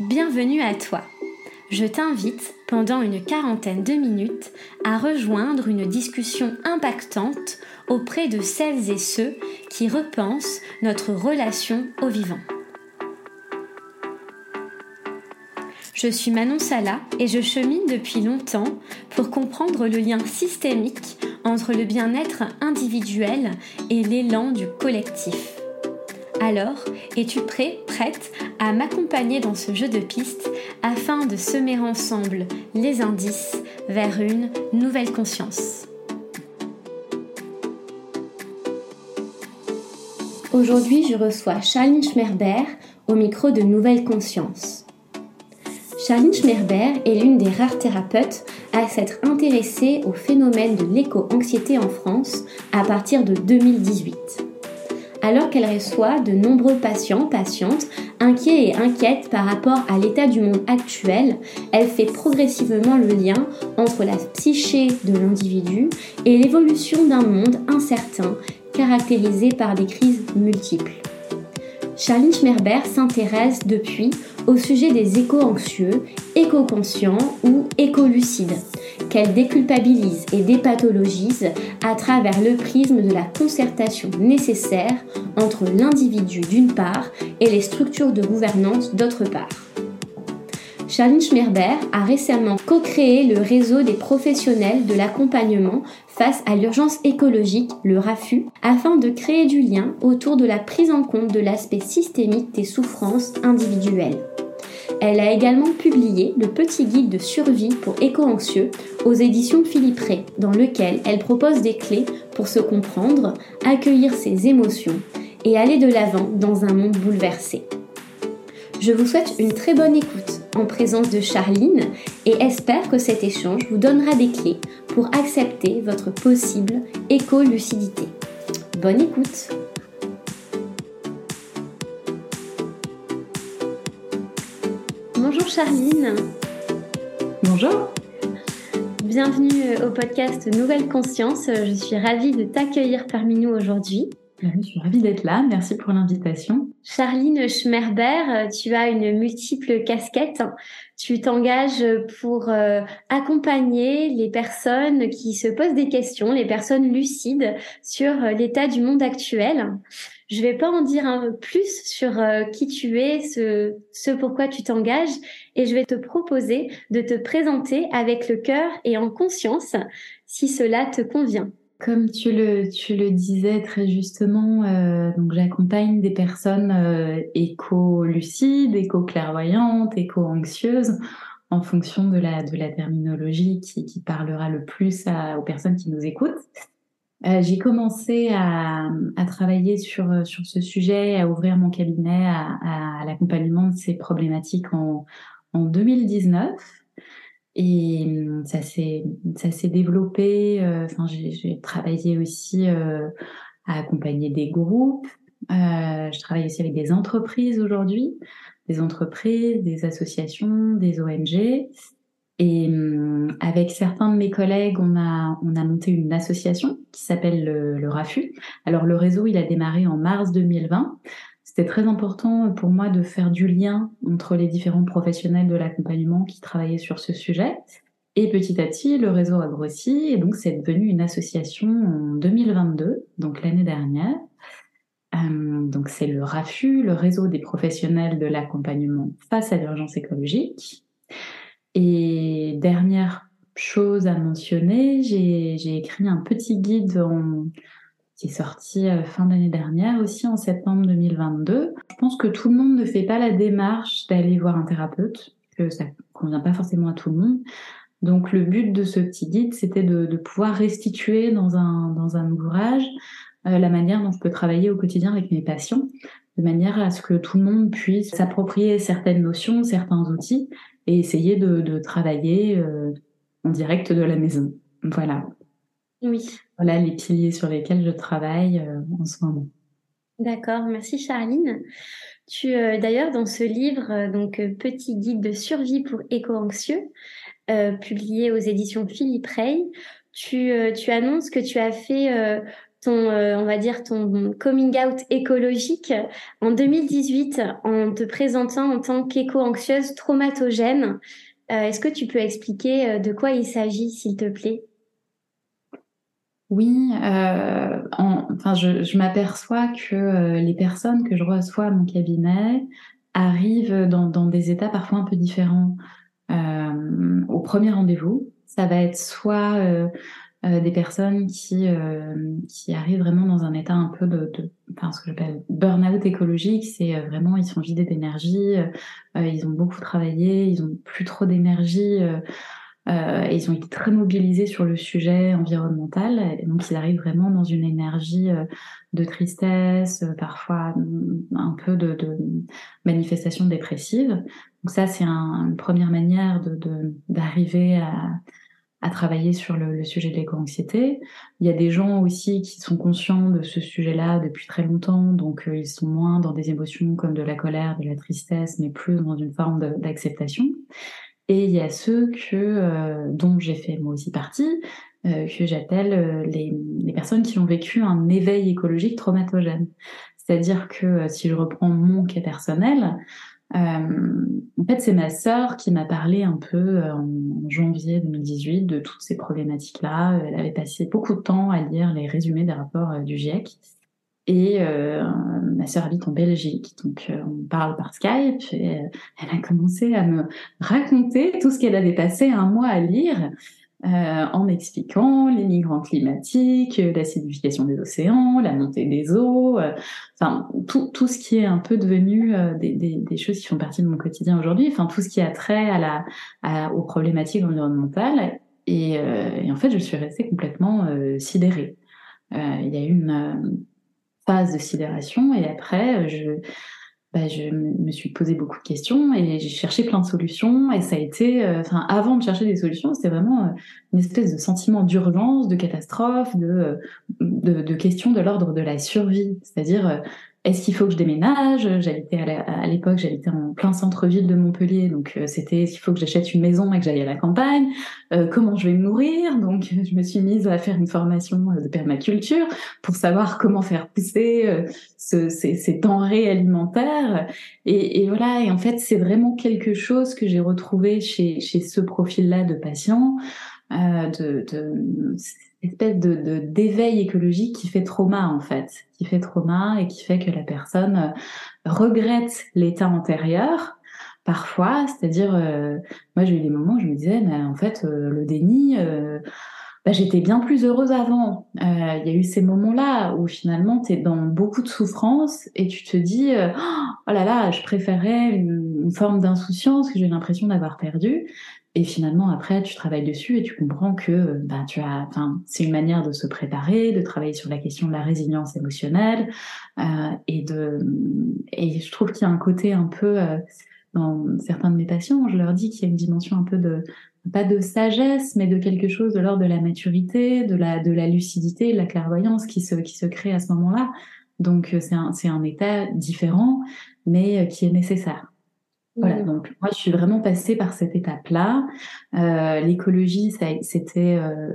Bienvenue à toi. Je t'invite pendant une quarantaine de minutes à rejoindre une discussion impactante auprès de celles et ceux qui repensent notre relation au vivant. Je suis Manon Sala et je chemine depuis longtemps pour comprendre le lien systémique entre le bien-être individuel et l'élan du collectif. Alors, es-tu prêt, prête à m'accompagner dans ce jeu de pistes afin de semer ensemble les indices vers une nouvelle conscience? Aujourd'hui, je reçois Charline Schmerber au micro de Nouvelle Conscience. Charline Schmerber est l'une des rares thérapeutes à s'être intéressée au phénomène de l'éco-anxiété en France à partir de 2018 alors qu'elle reçoit de nombreux patients, patientes, inquiets et inquiètes par rapport à l'état du monde actuel, elle fait progressivement le lien entre la psyché de l'individu et l'évolution d'un monde incertain, caractérisé par des crises multiples. Charline Schmerber s'intéresse depuis au sujet des éco-anxieux, éco-conscients ou éco-lucides, qu'elle déculpabilise et dépathologise à travers le prisme de la concertation nécessaire entre l'individu d'une part et les structures de gouvernance d'autre part. Charline Schmerber a récemment co-créé le réseau des professionnels de l'accompagnement face à l'urgence écologique, le RAFU, afin de créer du lien autour de la prise en compte de l'aspect systémique des souffrances individuelles. Elle a également publié le petit guide de survie pour éco-anxieux aux éditions Philippe Ray, dans lequel elle propose des clés pour se comprendre, accueillir ses émotions et aller de l'avant dans un monde bouleversé. Je vous souhaite une très bonne écoute en présence de Charline et espère que cet échange vous donnera des clés pour accepter votre possible éco-lucidité. Bonne écoute Bonjour Charline. Bonjour. Bienvenue euh, au podcast Nouvelle Conscience. Je suis ravie de t'accueillir parmi nous aujourd'hui. Je suis ravie d'être là. Merci pour l'invitation. Charline Schmerber, tu as une multiple casquette. Tu t'engages pour euh, accompagner les personnes qui se posent des questions, les personnes lucides sur euh, l'état du monde actuel. Je vais pas en dire un peu plus sur euh, qui tu es, ce, ce pourquoi tu t'engages, et je vais te proposer de te présenter avec le cœur et en conscience, si cela te convient. Comme tu le, tu le disais très justement, euh, donc j'accompagne des personnes euh, éco-lucides, éco-clairvoyantes, éco-anxieuses, en fonction de la, de la terminologie qui, qui parlera le plus à, aux personnes qui nous écoutent. Euh, j'ai commencé à, à, travailler sur, sur ce sujet, à ouvrir mon cabinet à, à l'accompagnement de ces problématiques en, en 2019. Et hum, ça s'est ça s'est développé. Euh, enfin, j'ai travaillé aussi euh, à accompagner des groupes. Euh, je travaille aussi avec des entreprises aujourd'hui, des entreprises, des associations, des ONG. Et hum, avec certains de mes collègues, on a, on a monté une association qui s'appelle le, le, RAFU. Alors le réseau, il a démarré en mars 2020. C'était très important pour moi de faire du lien entre les différents professionnels de l'accompagnement qui travaillaient sur ce sujet. Et petit à petit, le réseau a grossi et donc c'est devenu une association en 2022, donc l'année dernière. Euh, donc c'est le RAFU, le réseau des professionnels de l'accompagnement face à l'urgence écologique. Et dernière chose à mentionner, j'ai écrit un petit guide qui est sorti euh, fin d'année dernière aussi en septembre 2022. Je pense que tout le monde ne fait pas la démarche d'aller voir un thérapeute, que ça convient pas forcément à tout le monde. Donc le but de ce petit guide, c'était de, de, pouvoir restituer dans un, dans un ouvrage euh, la manière dont je peux travailler au quotidien avec mes patients, de manière à ce que tout le monde puisse s'approprier certaines notions, certains outils et essayer de, de travailler euh, en direct de la maison. Voilà. Oui. Voilà les piliers sur lesquels je travaille euh, en ce moment. D'accord, merci Charline. Tu euh, d'ailleurs dans ce livre euh, donc euh, petit guide de survie pour éco-anxieux publié aux éditions Philippe Rey, tu, tu annonces que tu as fait ton, on va dire, ton coming out écologique en 2018 en te présentant en tant qu'éco-anxieuse traumatogène. Est-ce que tu peux expliquer de quoi il s'agit, s'il te plaît? Oui, euh, enfin, je, m'aperçois que euh, les personnes que je reçois à mon cabinet arrivent dans, des états parfois un peu différents. Euh, au premier rendez-vous, ça va être soit euh, euh, des personnes qui, qui arrivent vraiment dans un état un peu de, de enfin, ce que j'appelle burn-out écologique, c'est vraiment ils sont vidés d'énergie, ils ont beaucoup travaillé, ils ont plus trop d'énergie. Euh, ils ont été très mobilisés sur le sujet environnemental, et donc ils arrivent vraiment dans une énergie euh, de tristesse, euh, parfois mm, un peu de, de manifestation dépressive. Donc ça, c'est un, une première manière d'arriver de, à, à travailler sur le, sujet de l'éco-anxiété. Il y a des gens aussi qui sont conscients de ce sujet-là depuis très longtemps, donc ils sont moins dans des émotions comme de la colère, de la tristesse, mais plus dans une forme d'acceptation. Et il y a ceux que, euh, dont j'ai fait moi aussi partie, euh, que j'appelle euh, les, les, personnes qui ont vécu un éveil écologique traumatogène. C'est-à-dire que si je reprends mon cas personnel, en fait, c'est ma sœur qui m'a parlé un peu en janvier 2018 de toutes ces problématiques-là. Elle avait passé beaucoup de temps à lire les résumés des rapports du GIEC. Et euh, ma sœur habite en Belgique, donc euh, on parle par Skype. Et euh, elle a commencé à me raconter tout ce qu'elle avait passé un mois à lire, en m'expliquant les migrants climatiques, l'acidification des océans, la montée des eaux, enfin tout, tout ce qui est un peu devenu des, des, des, choses qui font partie de mon quotidien aujourd'hui, enfin tout ce qui a trait à la, à, aux problématiques environnementales. Et, et, en fait, je suis restée complètement sidérée. Il y a eu une phase de sidération et après, je, bah, je me suis posé beaucoup de questions et j'ai cherché plein de solutions et ça a été, euh, enfin, avant de chercher des solutions, c'était vraiment euh, une espèce de sentiment d'urgence, de catastrophe, de, euh, de, de questions de l'ordre de la survie. C'est-à-dire, est-ce qu'il faut que je déménage? J'habitais à l'époque, j'habitais en plein centre-ville de Montpellier, donc euh, c'était qu'il faut que j'achète une maison et que j'aille à la campagne euh, Comment je vais me nourrir? Donc je me suis mise à faire une formation euh, de permaculture pour savoir comment faire pousser ce, ces, denrées alimentaires. Et, voilà, et en fait c'est vraiment quelque chose que j'ai retrouvé chez, ce profil-là de patients. Euh, de, de espèce de d'éveil écologique qui fait trauma en fait, qui fait trauma et qui fait que la personne euh, regrette l'état antérieur parfois, c'est-à-dire euh, moi j'ai eu des moments où je me disais mais en fait le déni bah, j'étais bien plus heureuse avant. Il y a eu ces moments-là où finalement tu es dans beaucoup de souffrance et tu te dis oh là là, je préférais une forme d'insouciance que j'ai l'impression d'avoir perdue et finalement, après, tu travailles dessus et tu comprends que bah, tu as, enfin, c'est une manière de se préparer, de travailler sur la question de la résilience émotionnelle euh, et de, et je trouve qu'il y a un côté un peu euh, dans certains de mes patients, je leur dis qu'il y a une dimension un peu de pas de sagesse, mais de quelque chose de l'ordre de la maturité, de la de la lucidité, de la clairvoyance qui se qui se crée à ce moment-là. Donc c'est un c'est un état différent, mais qui est nécessaire. Voilà, donc moi je suis vraiment passée par cette étape-là. Euh, L'écologie, c'était euh,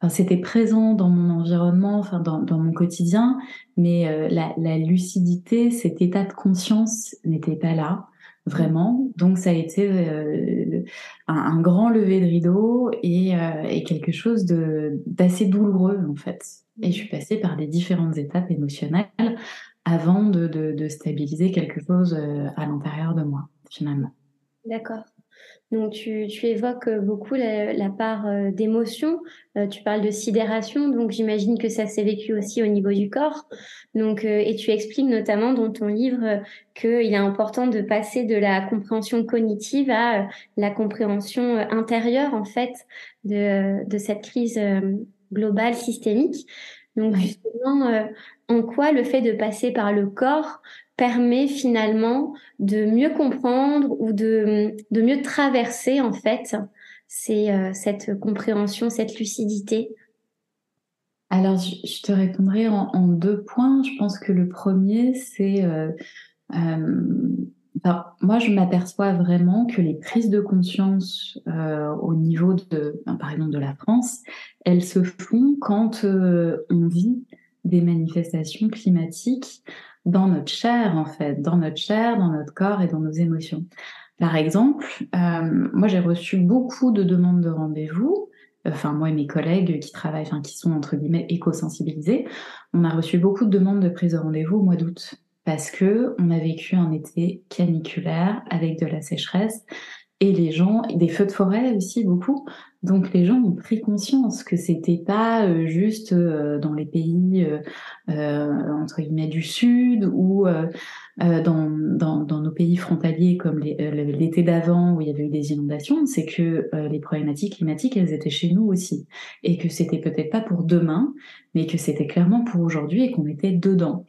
enfin, c'était présent dans mon environnement, enfin dans, dans mon quotidien, mais euh, la, la, lucidité, cet état de conscience n'était pas là vraiment. Donc ça a été euh, un, un, grand lever de rideau et, euh, et quelque chose de d'assez douloureux en fait. Et je suis passée par des différentes étapes émotionnelles avant de, de, de stabiliser quelque chose euh, à l'intérieur de moi finalement. D'accord. Donc tu, tu, évoques beaucoup la, la part euh, d'émotion, euh, tu parles de sidération, donc j'imagine que ça s'est vécu aussi au niveau du corps. Donc euh, et tu expliques notamment dans ton livre qu'il est important de passer de la compréhension cognitive à la compréhension intérieure en fait de, de cette crise globale systémique. Donc justement, en quoi le fait de passer par le corps permet finalement de mieux comprendre ou de, de mieux traverser en fait c'est euh, cette compréhension, cette lucidité Alors je, te répondrai en, en, deux points. Je pense que le premier c'est euh, euh, moi je m'aperçois vraiment que les prises de conscience euh, au niveau de par exemple de la France, elles se font quand euh, on vit des manifestations climatiques dans notre chair, en fait, dans notre chair, dans notre corps et dans nos émotions. Par exemple, euh, moi j'ai reçu beaucoup de demandes de rendez-vous. Enfin, moi et mes collègues qui travaillent, enfin, qui sont entre guillemets éco-sensibilisés, on a reçu beaucoup de demandes de prise de rendez-vous au mois d'août parce que on a vécu un été caniculaire avec de la sécheresse et les gens, des feux de forêt aussi beaucoup. Donc les gens ont pris conscience que c'était pas euh, juste euh, dans les pays euh, entre guillemets du sud ou dans, dans, dans, nos pays frontaliers comme l'été d'avant où il y avait eu des inondations, c'est que les problématiques climatiques elles étaient chez nous aussi et que c'était peut-être pas pour demain, mais que c'était clairement pour aujourd'hui et qu'on était dedans.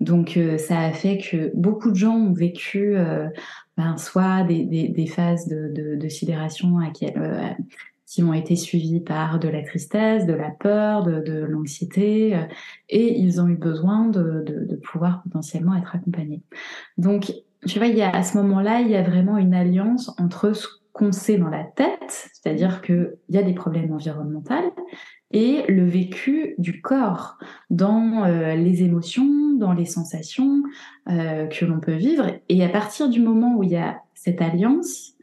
Donc ça a fait que beaucoup de gens ont vécu ben, soit des, des, des, phases de, de, de sidération à qui, euh, qui ont été suivies par de la tristesse, de la peur, de, de l'anxiété, euh, et ils ont eu besoin de, de, pouvoir potentiellement être accompagnés. Donc, tu vois, il y a, à ce moment-là, il y a vraiment une alliance entre ce qu'on sait dans la tête, c'est-à-dire qu'il y a des problèmes environnementaux, et le vécu du corps dans euh, les émotions, dans les sensations euh, que l'on peut vivre. Et à partir du moment où il y a cette alliance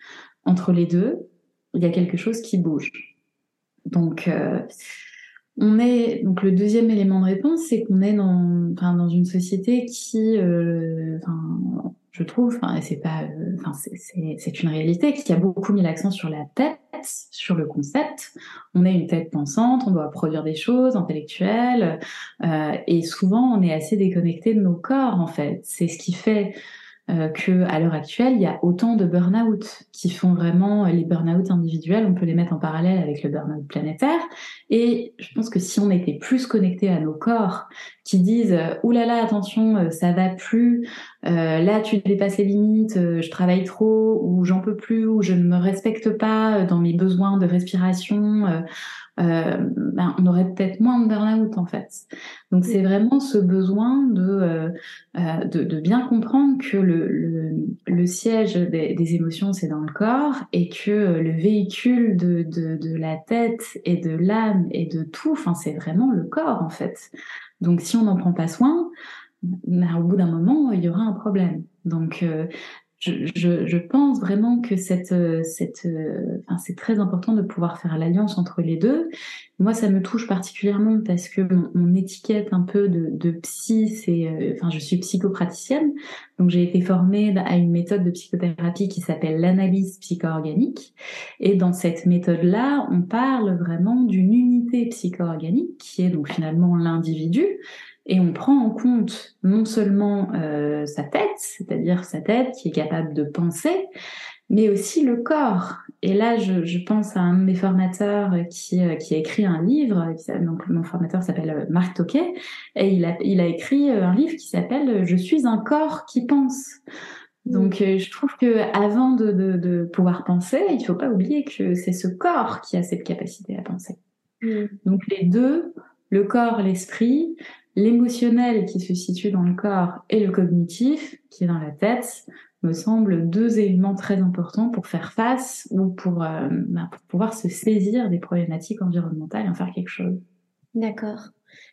entre les deux, il y a quelque chose qui bouge. Donc, euh, on est donc le deuxième élément de réponse, c'est qu'on est dans, enfin, dans une société qui, enfin, je trouve, enfin, c'est pas, c'est une réalité qui a beaucoup mis l'accent sur la tête, sur le concept. On est une tête pensante, on doit produire des choses intellectuelles, euh, et souvent on est assez déconnecté de nos corps en fait. C'est ce qui fait euh, que à l'heure actuelle, il y a autant de burn-out qui font vraiment les burn-out individuels, on peut les mettre en parallèle avec le burn-out planétaire. Et je pense que si on était plus connecté à nos corps, qui disent "Ouh là là, attention, euh, ça va plus, euh, là tu dépasses les limites, je travaille trop, ou j'en peux plus, ou je ne me respecte pas dans mes besoins de respiration." Euh, ben, on aurait peut-être moins de burn-out en fait. Donc c'est vraiment ce besoin de, euh, euh, de, de, bien comprendre que le, le, le siège des, des émotions c'est dans le corps et que le véhicule de, de, de la tête et de l'âme et de tout, enfin c'est vraiment le corps en fait. Donc si on n'en prend pas soin, ben, au bout d'un moment il y aura un problème. Donc je, je, pense vraiment que cette, cette, enfin, c'est très important de pouvoir faire l'alliance entre les deux. Moi, ça me touche particulièrement parce que mon, étiquette un peu de, de psy, c'est, euh, enfin, je suis psychopraticienne, donc j'ai été formée à une méthode de psychothérapie qui s'appelle l'analyse psycho-organique. Et dans cette méthode-là, on parle vraiment d'une unité psycho-organique qui est donc finalement l'individu, et on prend en compte non seulement euh, sa tête, c'est-à-dire sa tête qui est capable de penser, mais aussi le corps. Et là, je, je pense à un de mes formateurs qui, euh, qui a écrit un livre, donc mon formateur s'appelle euh, Marc Toquet, et il a, il a écrit un livre qui s'appelle Je suis un corps qui pense. Donc, je trouve que avant de, de, de pouvoir penser, il faut pas oublier que c'est ce corps qui a cette capacité à penser. Mm. Donc, les deux, le corps, l'esprit, l'émotionnel qui se situe dans le corps et le cognitif qui est dans la tête me semblent deux éléments très importants pour faire face ou pour, euh, bah, pour pouvoir se saisir des problématiques environnementales et en faire quelque chose. D'accord.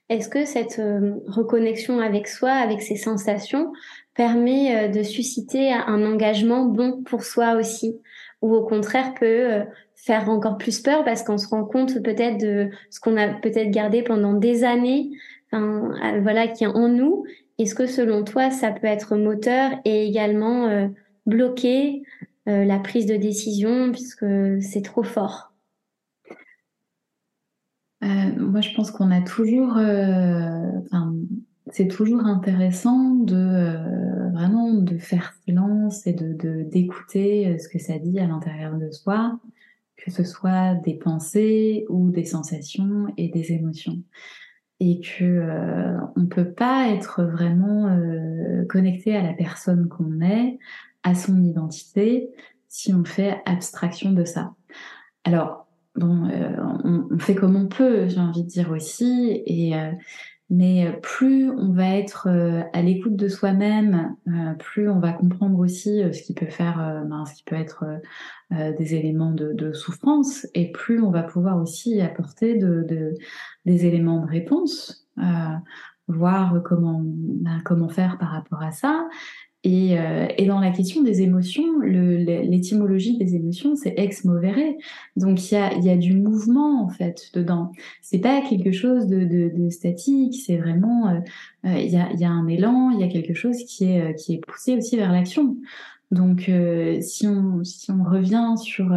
Est-ce que cette euh, reconnexion avec soi, avec ses sensations, permet euh, de susciter un engagement bon pour soi aussi? Ou au contraire peut faire encore plus peur parce qu'on se rend compte peut-être de ce qu'on a peut-être gardé pendant des années euh, voilà, qui est en nous. Est-ce que selon toi, ça peut être moteur et également euh, bloquer euh, la prise de décision puisque c'est trop fort? Moi, je pense qu'on a toujours, c'est toujours intéressant de vraiment de faire silence et de d'écouter ce que ça dit à l'intérieur de soi, que ce soit des pensées ou des sensations et des émotions et que euh, on peut pas être vraiment euh, connecté à la personne qu'on est, à son identité, si on fait abstraction de ça. Alors bon, euh, on, on, fait comme on peut, j'ai envie de dire aussi, et euh, mais plus on va être à l'écoute de soi-même, plus on va comprendre aussi ce qui peut faire, ben, ce qui peut être des éléments de, de, souffrance, et plus on va pouvoir aussi apporter de, de des éléments de réponse. voir comment, ben, comment faire par rapport à ça. Et, euh, et, dans la question des émotions, l'étymologie des émotions, c'est ex movere. Donc il y a, du mouvement en fait dedans. C'est pas quelque chose de, statique. C'est vraiment euh, euh, il y, a, un élan, il y a quelque chose qui est poussé aussi vers l'action. Donc si on revient sur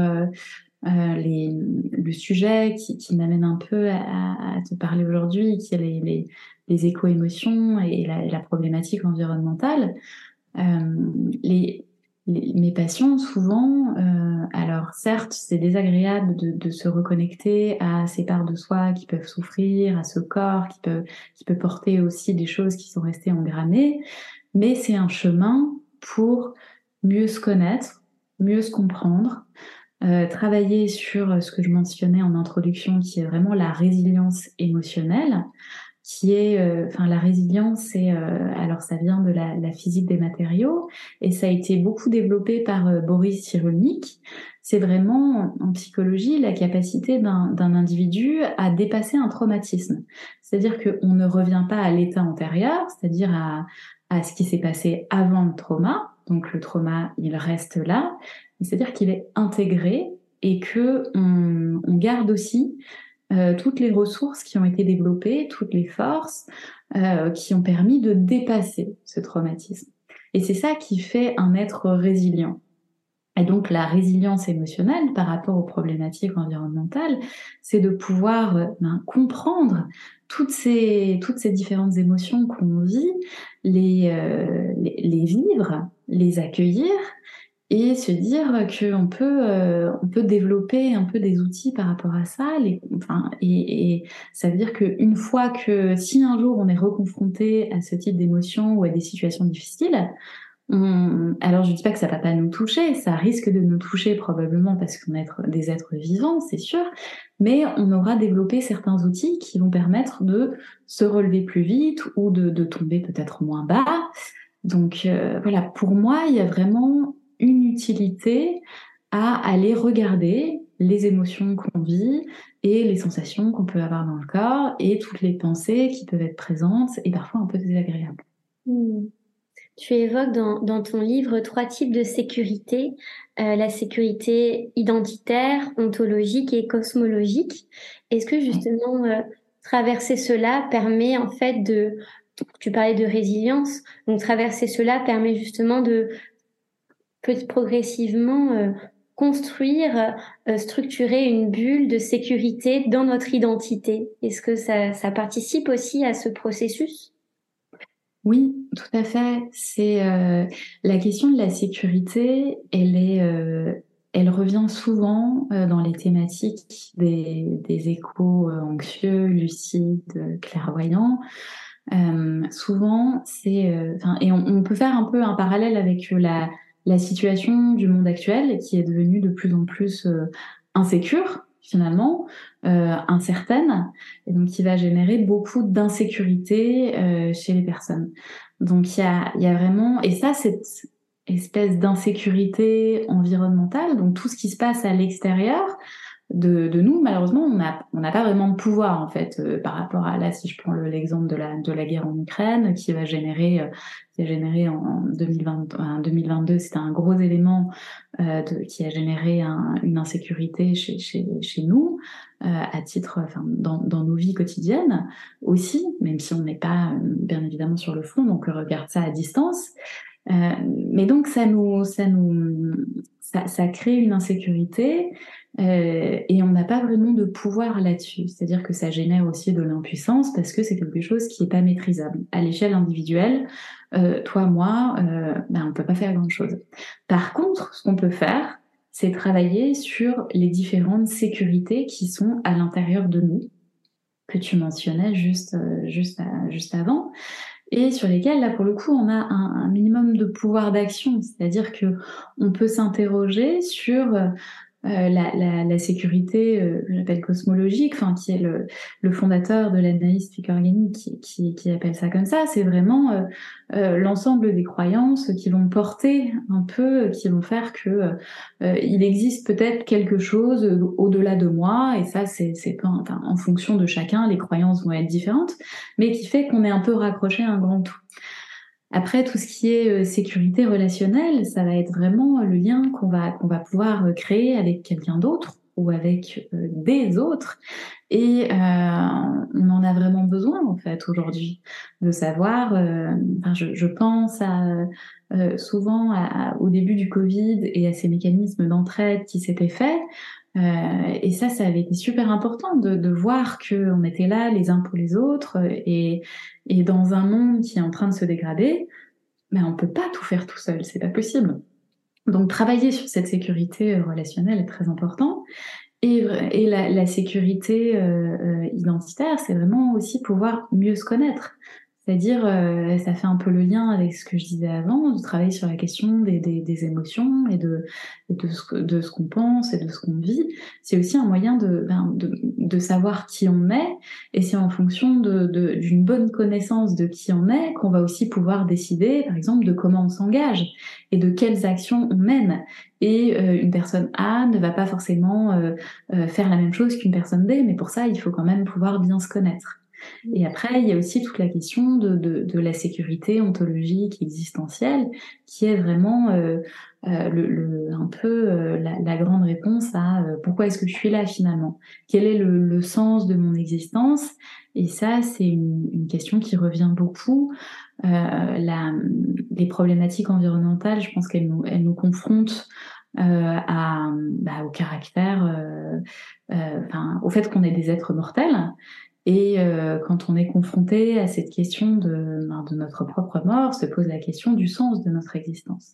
le sujet qui, m'amène un peu à, te parler aujourd'hui, qui est les, les, éco-émotions et la problématique environnementale. Euh, les, mes patients, souvent, euh, alors certes, c'est désagréable de, de, se reconnecter à ces parts de soi qui peuvent souffrir, à ce corps qui peut, qui peut porter aussi des choses qui sont restées engrammées, mais c'est un chemin pour mieux se connaître, mieux se comprendre, euh, travailler sur ce que je mentionnais en introduction, qui est vraiment la résilience émotionnelle, qui est, euh, enfin, la résilience, c'est, euh, alors ça vient de la, la, physique des matériaux et ça a été beaucoup développé par euh, Boris Cyrulnik. C'est vraiment en psychologie la capacité d'un individu à dépasser un traumatisme. C'est-à-dire qu'on ne revient pas à l'état antérieur, c'est-à-dire à, à ce qui s'est passé avant le trauma. Donc le trauma, il reste là. C'est-à-dire qu'il est intégré et que on, on garde aussi euh, toutes les ressources qui ont été développées, toutes les forces euh, qui ont permis de dépasser ce traumatisme. Et c'est ça qui fait un être résilient. Et donc la résilience émotionnelle par rapport aux problématiques environnementales, c'est de pouvoir euh, ben, comprendre toutes ces, toutes ces différentes émotions qu'on vit, les, les, vivre, les accueillir et se dire qu'on peut euh, on peut développer un peu des outils par rapport à ça les, enfin, et, et, ça veut dire qu'une fois que si un jour on est reconfronté à ce type d'émotions ou à des situations difficiles on, alors je dis pas que ça va pas nous toucher ça risque de nous toucher probablement parce qu'on est des êtres vivants c'est sûr mais on aura développé certains outils qui vont permettre de se relever plus vite ou de, de tomber peut-être moins bas. Donc euh, voilà pour moi il y a vraiment une utilité à aller regarder les émotions qu'on vit et les sensations qu'on peut avoir dans le corps et toutes les pensées qui peuvent être présentes et parfois un peu désagréables. Hmm. Tu évoques dans, dans, ton livre trois types de sécurité, euh, la sécurité identitaire, ontologique et cosmologique. Est-ce que justement euh, traverser cela permet en fait de, tu parlais de résilience, donc traverser cela permet justement de peut progressivement euh, construire, euh, structurer une bulle de sécurité dans notre identité. Est-ce que ça, participe aussi à ce processus? Oui, tout à fait. C'est euh, la question de la sécurité. Elle est, elle revient souvent dans les thématiques des, des échos anxieux, lucides, clairvoyants. souvent, c'est, et on, peut faire un peu un parallèle avec la la situation du monde actuel qui est devenue de plus en plus euh, insécure finalement, euh, incertaine, et donc qui va générer beaucoup d'insécurité euh, chez les personnes. Donc il y a, y a vraiment, et ça cette espèce d'insécurité environnementale, donc tout ce qui se passe à l'extérieur, de, de, nous, malheureusement, on n'a on n'a pas vraiment de pouvoir en fait euh, par rapport à là, si je prends l'exemple de la de la guerre en Ukraine, qui va générer, euh, qui a généré en 2020, en 2022, c'était un gros élément euh, de, qui a généré un, une insécurité chez chez, chez nous euh, à titre, enfin dans, dans nos vies quotidiennes aussi, même si on n'est pas bien évidemment sur le fond, donc on regarde ça à distance. Mais donc ça nous ça nous ça, ça crée une insécurité euh, et on n'a pas vraiment de pouvoir là-dessus. C'est-à-dire que ça génère aussi de l'impuissance parce que c'est quelque chose qui n'est pas maîtrisable. À l'échelle individuelle, euh, toi, moi, euh, ben, on peut pas faire grand-chose. Par contre, ce qu'on peut faire, c'est travailler sur les différentes sécurités qui sont à l'intérieur de nous, que tu mentionnais juste, euh, juste, juste avant et sur lesquelles, là, pour le coup, on a un, un minimum de pouvoir d'action. C'est-à-dire que on peut s'interroger sur euh, la, la, la, sécurité, euh, j'appelle cosmologique, enfin qui est le, le fondateur de l'analyse organique qui, qui, qui, appelle ça comme ça, c'est vraiment euh, euh, l'ensemble des croyances qui vont porter un peu, qui vont faire que il existe peut-être quelque chose au-delà de moi, et ça c'est c'est pas enfin, en fonction de chacun, les croyances vont être différentes, mais qui fait qu'on est un peu raccroché à un grand tout. Après, tout ce qui est euh, sécurité relationnelle, ça va être vraiment le lien qu'on va, qu'on va pouvoir euh, créer avec quelqu'un d'autre ou avec euh, des autres. Et euh, on en a vraiment besoin, en fait, aujourd'hui, de savoir, euh, enfin, je, je, pense à, souvent à, au début du Covid et à ces mécanismes d'entraide qui s'étaient faits. Et ça, ça avait été super important de, de voir qu'on était là les uns pour les autres et, et dans un monde qui est en train de se dégrader, mais on peut pas tout faire tout seul, c'est pas possible. Donc travailler sur cette sécurité euh, relationnelle est très important. Et, et la, la sécurité euh, euh identitaire, c'est vraiment aussi pouvoir mieux se connaître. C'est-à-dire, euh, ça fait un peu le lien avec ce que je disais avant, de travailler sur la question des, des, des émotions et de, de ce, de ce qu'on pense et de ce qu'on vit. C'est aussi un moyen de, ben, de, de, savoir qui on est, et c'est en fonction d'une bonne connaissance de qui on est qu'on va aussi pouvoir décider, par exemple, de comment on s'engage et de quelles actions on mène. Et euh, une personne A ne va pas forcément euh, euh faire la même chose qu'une personne B, mais pour ça, il faut quand même pouvoir bien se connaître. Et après, il y a aussi toute la question de, la sécurité ontologique, existentielle, qui est vraiment euh, euh, un peu euh, la, grande réponse à pourquoi est-ce que je suis là finalement? Quel est le, sens de mon existence? Et ça, c'est une, question qui revient beaucoup. Les problématiques environnementales, je pense qu'elles nous, confrontent bah, au caractère, au fait qu'on est des êtres mortels et euh, quand on est confronté à cette question de, ben, de, notre propre mort, se pose la question du sens de notre existence.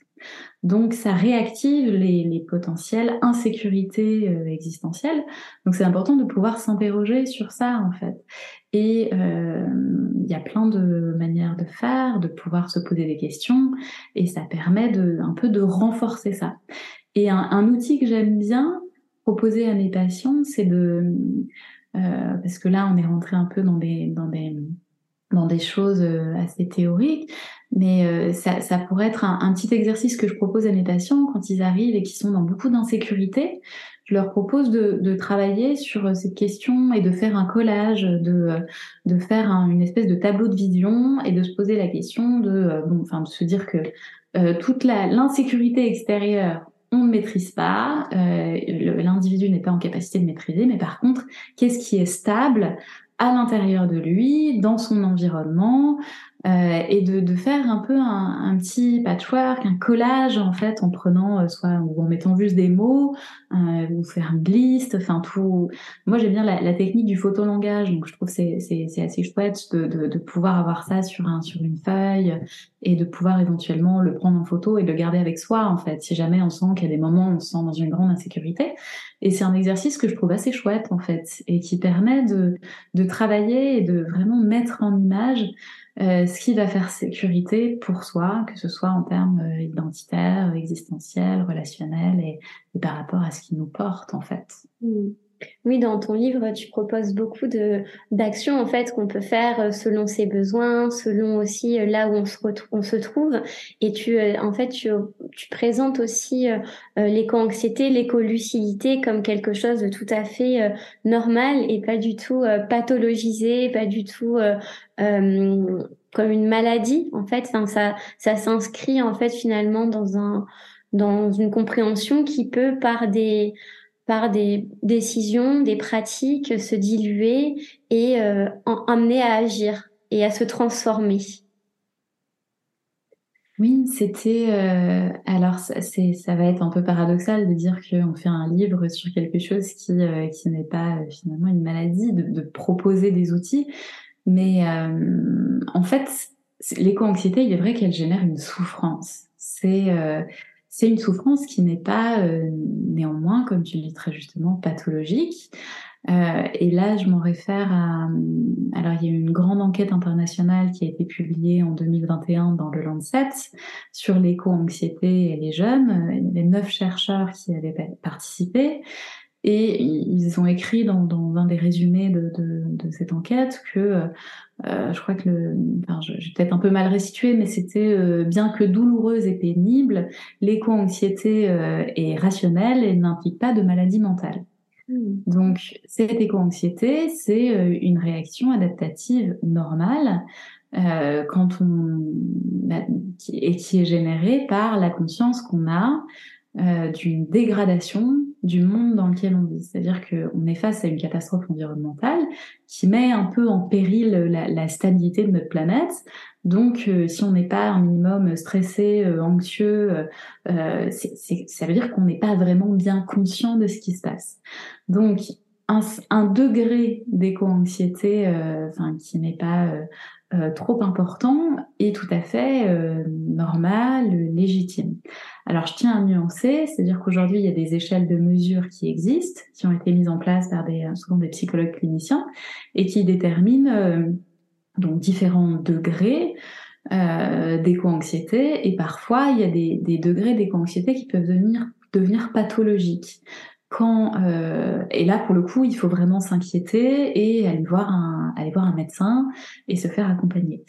Donc ça réactive les, les potentielles insécurités euh, existentielles. Donc c'est important de pouvoir s'interroger sur ça en fait. Et euh, il y a plein de manières de faire, de pouvoir se poser des questions, et ça permet de, un peu de renforcer ça. Et un, un outil que j'aime bien proposer à mes patients, c'est de euh, parce que là, on est rentré un peu dans des, dans des, dans des choses euh, assez théoriques, mais euh, ça, pourrait être un, petit exercice que je propose à mes patients quand ils arrivent et qui sont dans beaucoup d'insécurité. Je leur propose de, travailler sur cette question et de faire un collage, de, de faire un, une espèce de tableau de vision et de se poser la question de, bon, enfin, de se dire que toute l'insécurité extérieure ne maîtrise pas, euh, l'individu n'est pas en capacité de maîtriser, mais par contre, qu'est-ce qui est stable à l'intérieur de lui, dans son environnement, euh, et de, de, faire un peu un, un, petit patchwork, un collage en fait, en prenant euh, soit ou en mettant juste des mots, euh, ou faire une liste, enfin tout. Moi j'aime bien la, la, technique du photolangage, donc je trouve c'est c'est assez chouette de, de, de, pouvoir avoir ça sur un sur une feuille et de pouvoir éventuellement le prendre en photo et le garder avec soi en fait, si jamais on sent qu'il y a des moments où on se sent dans une grande insécurité. Et c'est un exercice que je trouve assez chouette en fait et qui permet de de travailler et de vraiment mettre en image euh, ce qui va faire sécurité pour soi, que ce soit en termes euh, identitaires, existentiels, relationnels et, par rapport à ce qui nous porte en fait. Mmh. Oui, dans ton livre, tu proposes beaucoup de d'actions en fait qu'on peut faire euh, selon ses besoins, selon aussi euh, là où on se se trouve. Et tu euh, en fait tu, tu présentes aussi l'éco-anxiété, l'éco-lucidité comme quelque chose de tout à fait normal et pas du tout pathologisé, pas du tout comme une maladie en fait. Ça ça s'inscrit en fait finalement dans un dans une compréhension qui peut par des par des décisions, des pratiques se diluer et euh, en, amener à agir et à se transformer. Oui, c'était. Euh, alors, c'est, ça va être un peu paradoxal de dire qu'on fait un livre sur quelque chose qui, euh, qui n'est pas euh, finalement une maladie, de, de proposer des outils. Mais en fait, l'éco-anxiété, il est vrai qu'elle génère une souffrance. C'est c'est une souffrance qui n'est pas euh, néanmoins, comme tu le dis très justement, pathologique. Euh, et là, je m'en réfère à... Alors, il y a eu une grande enquête internationale qui a été publiée en 2021 dans le Lancet sur l'éco-anxiété et les jeunes. Il y avait neuf chercheurs qui avaient participé. Et ils ont écrit dans, dans un des résumés de, de, de cette enquête que, euh, je crois que le, enfin, j'ai peut-être un peu mal restitué, mais c'était euh, bien que douloureuse et pénible, l'éco-anxiété euh, est rationnelle et n'implique pas de maladie mentale. Hmm. Donc, cette éco-anxiété, c'est euh, une réaction adaptative normale euh, quand on et qui est générée par la conscience qu'on a euh, d'une dégradation du monde dans lequel on vit. C'est-à-dire qu'on est face à une catastrophe environnementale qui met un peu en péril la, stabilité de notre planète. Donc, euh, si on n'est pas un minimum stressé, euh, anxieux, ça veut dire qu'on n'est pas vraiment bien conscient de ce qui se passe. Donc, un, un degré d'éco-anxiété, enfin, qui n'est pas euh, trop important et tout à fait euh, normal, légitime. Alors je tiens à nuancer, c'est-à-dire qu'aujourd'hui il y a des échelles de mesure qui existent, qui ont été mises en place par des souvent des psychologues cliniciens et qui déterminent euh, donc différents degrés euh, d'éco-anxiété et parfois il y a des, des degrés d'éco-anxiété qui peuvent devenir devenir pathologiques quand euh, et là pour le coup il faut vraiment s'inquiéter et aller voir un aller voir un médecin et se faire accompagner.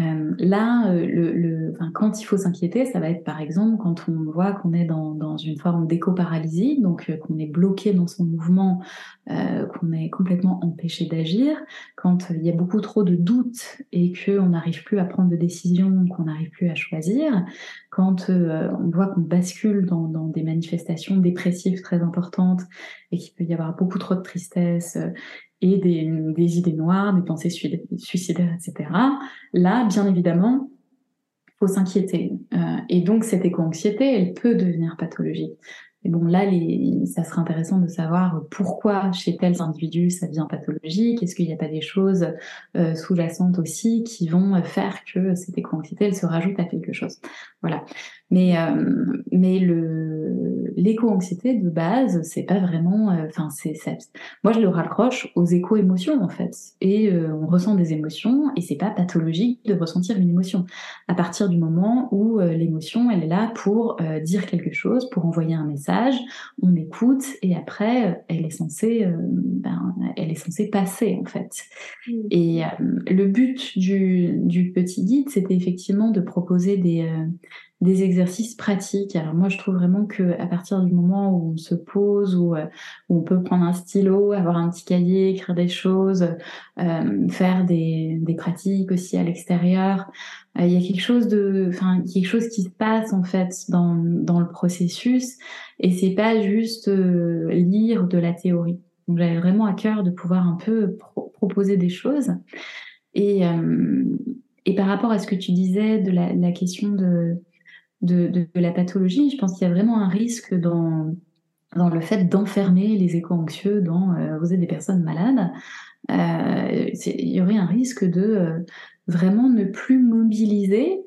Euh, là, euh, quand il faut s'inquiéter, ça va être par exemple quand on voit qu'on est dans, une forme d'éco-paralysie, donc euh, qu'on est bloqué dans son mouvement, qu'on est complètement empêché d'agir, quand il y a beaucoup trop de doutes et qu'on n'arrive plus à prendre de décisions, qu'on n'arrive plus à choisir, quand on voit qu'on bascule dans, dans, des manifestations dépressives très importantes et qu'il peut y avoir beaucoup trop de tristesse et des, des idées noires, des pensées suicidaires, etc. Là, bien évidemment, faut s'inquiéter. Euh, et donc, cette éco-anxiété, elle peut devenir pathologique. Et bon, là, les, ça serait intéressant de savoir pourquoi chez tels individus ça devient pathologique. Est-ce qu'il n'y a pas des choses euh, sous-jacentes aussi qui vont faire que cette éco-anxiété, elle se rajoute à quelque chose? Voilà. Mais euh, mais le l'éco-anxiété de base, c'est pas vraiment. Euh, enfin, c'est moi je le raccroche aux éco-émotions en fait. Et euh, on ressent des émotions et c'est pas pathologique de ressentir une émotion. À partir du moment où l'émotion, elle est là pour dire quelque chose, pour envoyer un message, on écoute et après elle est censée, ben, elle est censée passer en fait. Mmh. Et le but du du petit guide, c'était effectivement de proposer des des exercices pratiques. Alors moi, je trouve vraiment que à partir du moment où on se pose, où, euh, on peut prendre un stylo, avoir un petit cahier, écrire des choses, euh, faire des, des, pratiques aussi à l'extérieur, euh, il y a quelque chose de, enfin quelque chose qui se passe en fait dans, dans le processus, et c'est pas juste lire de la théorie. Donc j'avais vraiment à cœur de pouvoir un peu proposer des choses. Et, et par rapport à ce que tu disais de la, la question de de, de, la pathologie. Je pense qu'il y a vraiment un risque dans, dans le fait d'enfermer les éco-anxieux dans euh, vous êtes des personnes malades. Euh, il y aurait un risque de euh, vraiment ne plus mobiliser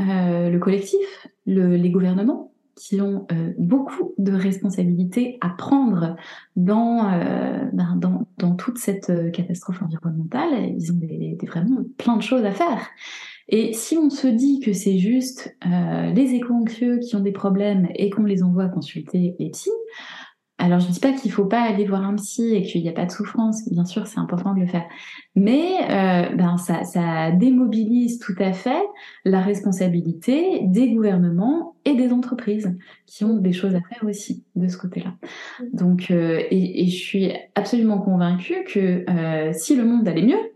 euh, le collectif, le, les gouvernements qui ont euh, beaucoup de responsabilités à prendre dans, ben, dans, dans, toute cette catastrophe environnementale. Ils ont des, des, vraiment plein de choses à faire. Et si on se dit que c'est juste euh, les éco-anxieux qui ont des problèmes et qu'on les envoie consulter les psys, alors je ne dis pas qu'il faut pas aller voir un psy et qu'il n'y a pas de souffrance, bien sûr c'est important de le faire, mais euh, ben ça, ça démobilise tout à fait la responsabilité des gouvernements et des entreprises qui ont des choses à faire aussi de ce côté-là. Donc euh, et, et, je suis absolument convaincue que euh, si le monde allait mieux,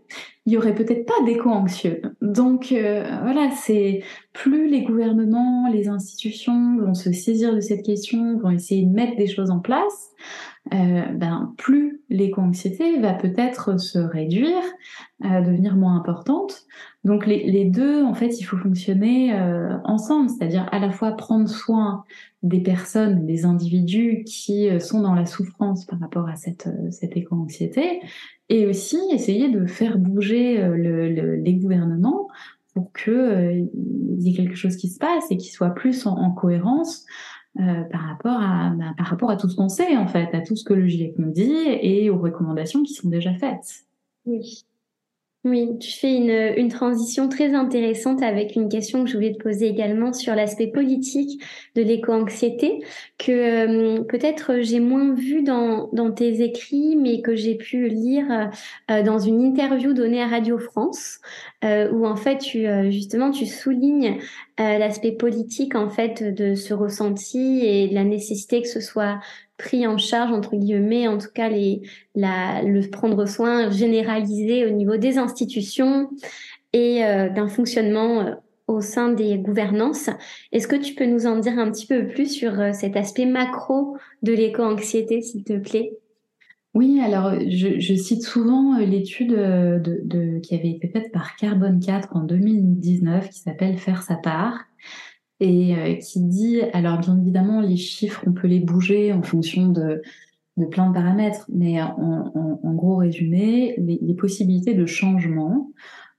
il y aurait peut-être pas d'éco-anxieux. Donc euh, voilà, c'est plus les gouvernements, les institutions vont se saisir de cette question, vont essayer de mettre des choses en place, euh, ben plus l'éco-anxiété va peut-être se réduire, euh, devenir moins importante. Donc les, deux, en fait, il faut fonctionner ensemble, c'est-à-dire à la fois prendre soin des personnes, des individus qui euh, sont dans la souffrance par rapport à cette, euh, cette éco-anxiété, et aussi essayer de faire bouger euh, le, les gouvernements pour que euh, y ait quelque chose qui se passe et qui soit plus en, en cohérence par rapport à bah, par rapport à tout ce qu'on sait en fait, à tout ce que le GIEC nous dit et aux recommandations qui sont déjà faites. Oui. Oui, tu fais une, une, transition très intéressante avec une question que je voulais te poser également sur l'aspect politique de l'éco-anxiété, que euh, peut-être j'ai moins vu dans, dans, tes écrits, mais que j'ai pu lire euh, dans une interview donnée à Radio France, euh, où en fait tu justement tu soulignes l'aspect politique en fait de ce ressenti et la nécessité que ce soit pris en charge entre guillemets, en tout cas les, la, le prendre soin généralisé au niveau des institutions et euh, d'un fonctionnement euh, au sein des gouvernances. Est-ce que tu peux nous en dire un petit peu plus sur euh, cet aspect macro de l'éco-anxiété, s'il te plaît? Oui, alors je, je cite souvent l'étude de, de, qui avait été faite par Carbone 4 en 2019 qui s'appelle Faire sa part et euh, qui dit, alors bien évidemment, les chiffres, on peut les bouger en fonction de, plein de paramètres, mais en, gros résumé, les, possibilités de changement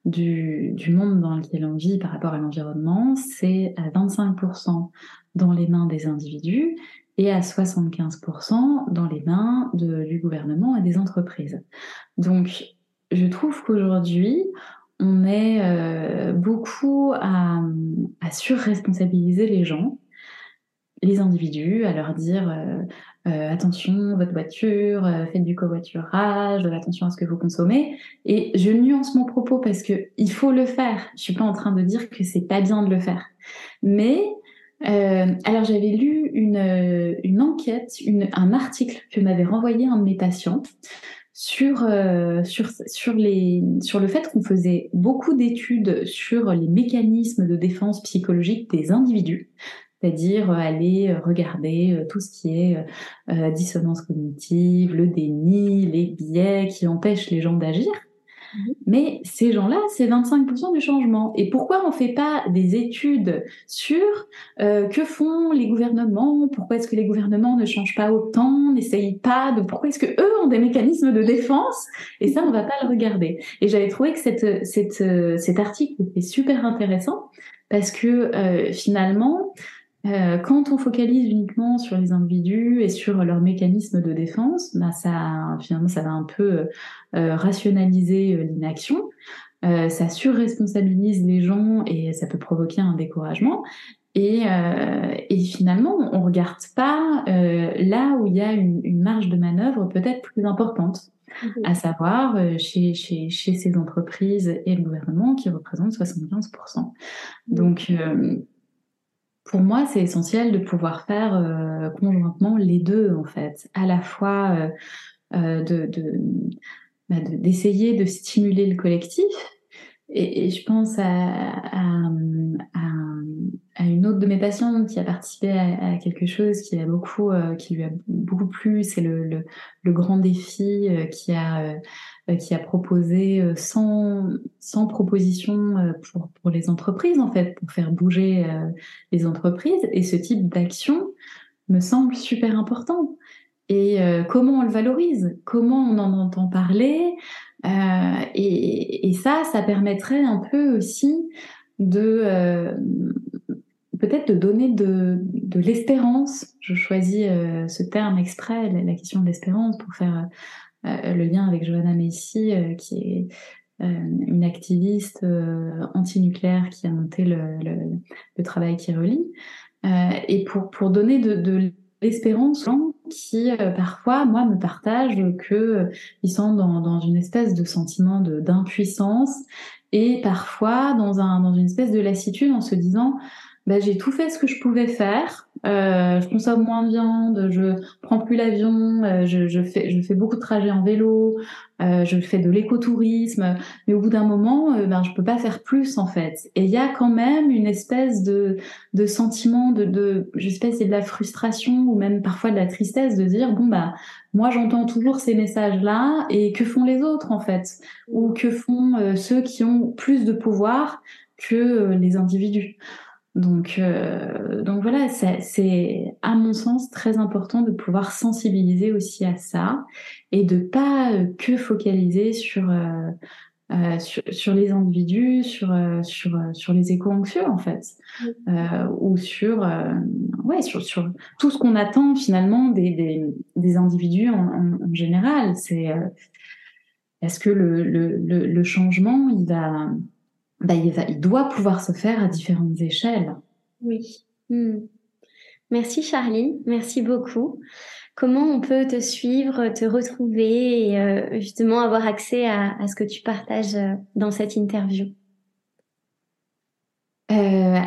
du, monde dans lequel on vit par rapport à l'environnement, c'est à 25% dans les mains des individus et à 75% dans les mains du gouvernement et des entreprises. Donc, je trouve qu'aujourd'hui, on est euh, beaucoup à, à surresponsabiliser les gens, les individus, à leur dire euh, euh, attention, votre voiture, faites du covoiturage, attention à ce que vous consommez. Et je nuance mon propos parce que il faut le faire. Je suis pas en train de dire que c'est pas bien de le faire, mais alors j'avais lu une, une enquête, une, un article que m'avait renvoyé un de mes patients sur, euh, sur, sur, les, sur le fait qu'on faisait beaucoup d'études sur les mécanismes de défense psychologique des individus, c'est-à-dire euh, aller euh, regarder tout ce qui est dissonance cognitive, le déni, les biais qui empêchent les gens d'agir. Mais ces gens-là, c'est 25% du changement. Et pourquoi on fait pas des études sur euh, que font les gouvernements? Pourquoi est-ce que les gouvernements ne changent pas autant N'essayent pas? De Pourquoi est-ce que eux ont des mécanismes de défense? Et ça, on va pas le regarder. Et j'avais trouvé que cette, cette, euh, cet article était super intéressant parce que euh, finalement, euh, quand on focalise uniquement sur les individus et sur leurs mécanismes de défense, bah ça, finalement, ça va un peu euh, rationaliser euh, l'inaction. Euh, ça surresponsabilise les gens et ça peut provoquer un découragement. Et, et finalement, on regarde pas là où il y a une, une marge de manœuvre peut-être plus importante, mmh à savoir chez, chez, chez ces entreprises et le gouvernement qui représentent 75%. Donc pour moi, c'est essentiel de pouvoir faire euh, conjointement les deux, en fait, à la fois euh, euh bah, de, d'essayer de, stimuler le collectif. Et, je pense à, une autre de mes patientes qui a participé à, quelque chose qui a beaucoup, qui lui a beaucoup plu, c'est le, grand défi qui a qui a proposé 100, euh, 100 propositions euh, pour, les entreprises, en fait, pour faire bouger les entreprises. Et ce type d'action me semble super important. Et comment on le valorise, comment on en entend parler? Euh, et, ça, ça permettrait un peu aussi de euh, peut-être de donner de, l'espérance. Je choisis euh, ce terme exprès, la, question de l'espérance, pour faire euh, le lien avec Johanna Messi, euh, qui est euh, une activiste anti-nucléaire qui a monté le, le, le travail qui relie, et pour, pour donner de, de l'espérance qui parfois moi me partagent que ils sont dans, dans une espèce de sentiment d'impuissance et parfois dans un dans une espèce de lassitude en se disant bah, j'ai tout fait ce que je pouvais faire. Euh, je consomme moins de viande, je prends plus l'avion, euh, je, je, fais, je fais beaucoup de trajets en vélo, euh, je fais de l'écotourisme, mais au bout d'un moment, ben, je peux pas faire plus en fait. Et il y a quand même une espèce de, de sentiment de, de, je sais pas, c'est de la frustration ou même parfois de la tristesse de dire bon bah moi j'entends toujours ces messages là et que font les autres en fait? Ou que font ceux qui ont plus de pouvoir que les individus? Donc, euh, donc voilà, c'est à mon sens très important de pouvoir sensibiliser aussi à ça et de pas euh, que focaliser sur euh, euh, sur, les individus, sur, euh, sur, sur les éco-anxieux en fait, ou sur, ouais, sur, sur tout ce qu'on attend finalement des, des, des individus en, en, général. C'est est-ce que le, le, le, changement, il va, bah, il va, il doit pouvoir se faire à différentes échelles. Oui. Hmm. Merci Charlie, merci beaucoup comment on peut te suivre, te retrouver et euh, justement avoir accès à, ce que tu partages euh, dans cette interview? Euh,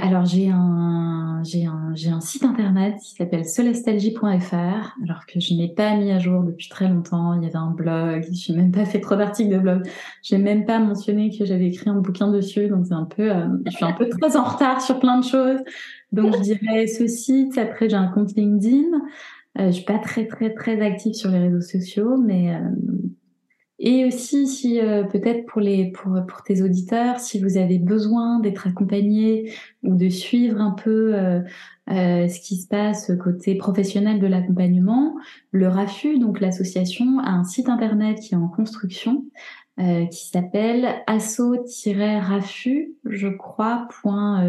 alors j'ai un j'ai un j'ai un site internet qui s'appelle celestalgie.fr alors que je n'ai pas mis à jour depuis très longtemps. Il y avait un blog, je n'ai même pas fait trop d'articles de blog. J'ai même pas mentionné que j'avais écrit un bouquin dessus, donc c'est un peu je suis un peu très en retard sur plein de choses. Donc je dirais ce site. Après j'ai un compte LinkedIn. Euh, je suis pas très très très active sur les réseaux sociaux, mais euh, et aussi si euh, peut-être pour les pour pour tes auditeurs, si vous avez besoin d'être accompagné ou de suivre un peu euh, euh, ce qui se passe côté professionnel de l'accompagnement, le RAFU, donc l'association, a un site internet qui est en construction. qui s'appelle asso-rafu, je crois, point,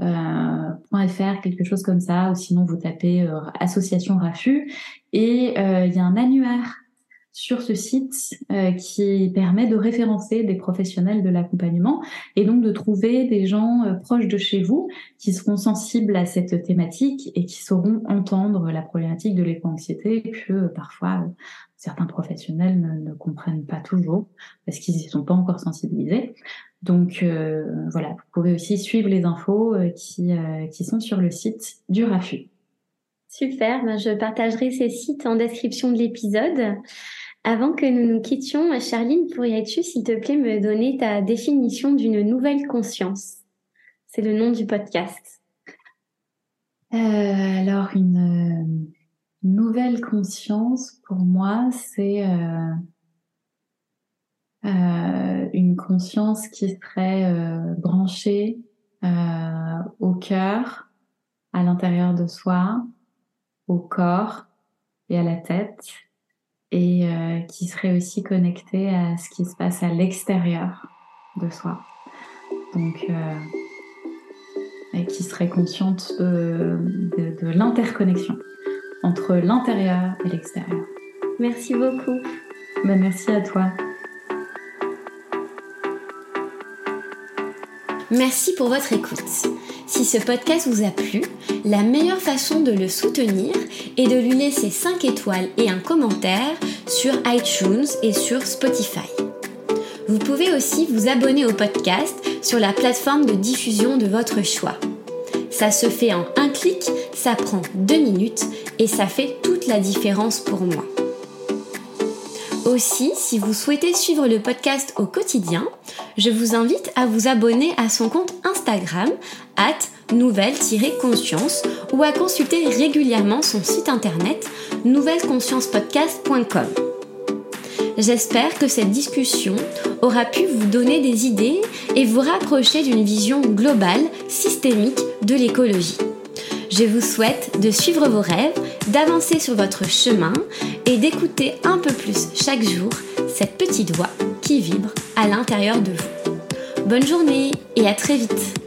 euh, .fr, quelque chose comme ça, ou sinon vous tapez euh, Association RAFU. Et euh, il y a un annuaire sur ce site qui permet de référencer des professionnels de l'accompagnement et donc de trouver des gens proches de chez vous qui seront sensibles à cette thématique et qui sauront entendre la problématique de l'éco-anxiété que parfois certains professionnels ne, ne, comprennent pas toujours parce qu'ils n'y sont pas encore sensibilisés. Donc euh, voilà, vous pouvez aussi suivre les infos euh, qui, euh, qui sont sur le site du RAFU. Super, ben, je partagerai ces sites en description de l'épisode. Avant que nous nous quittions, Charline, pourrais-tu, s'il te plaît, me donner ta définition d'une nouvelle conscience? C'est le nom du podcast. alors, une nouvelle conscience, pour moi, c'est euh, une conscience qui serait euh, branchée euh, au cœur, à l'intérieur de soi, au corps et à la tête, et qui serait aussi connectée à ce qui se passe à l'extérieur de soi. Donc, et qui serait consciente de, de, de l'interconnexion entre l'intérieur et l'extérieur. Merci beaucoup. Ben, merci à toi. Merci pour votre écoute. Si ce podcast vous a plu, la meilleure façon de le soutenir est de lui laisser 5 étoiles et un commentaire sur iTunes et sur Spotify. Vous pouvez aussi vous abonner au podcast sur la plateforme de diffusion de votre choix. Ça se fait en un clic, ça prend deux minutes et ça fait toute la différence pour moi. Aussi, si vous souhaitez suivre le podcast au quotidien, je vous invite à vous abonner à son compte Instagram, at nouvelle-conscience, ou à consulter régulièrement son site internet nouvelleconsciencepodcast.com. J'espère que cette discussion aura pu vous donner des idées et vous rapprocher d'une vision globale, systémique de l'écologie. Je vous souhaite de suivre vos rêves, d'avancer sur votre chemin et d'écouter un peu plus chaque jour cette petite voix qui vibre à l'intérieur de vous. Bonne journée et à très vite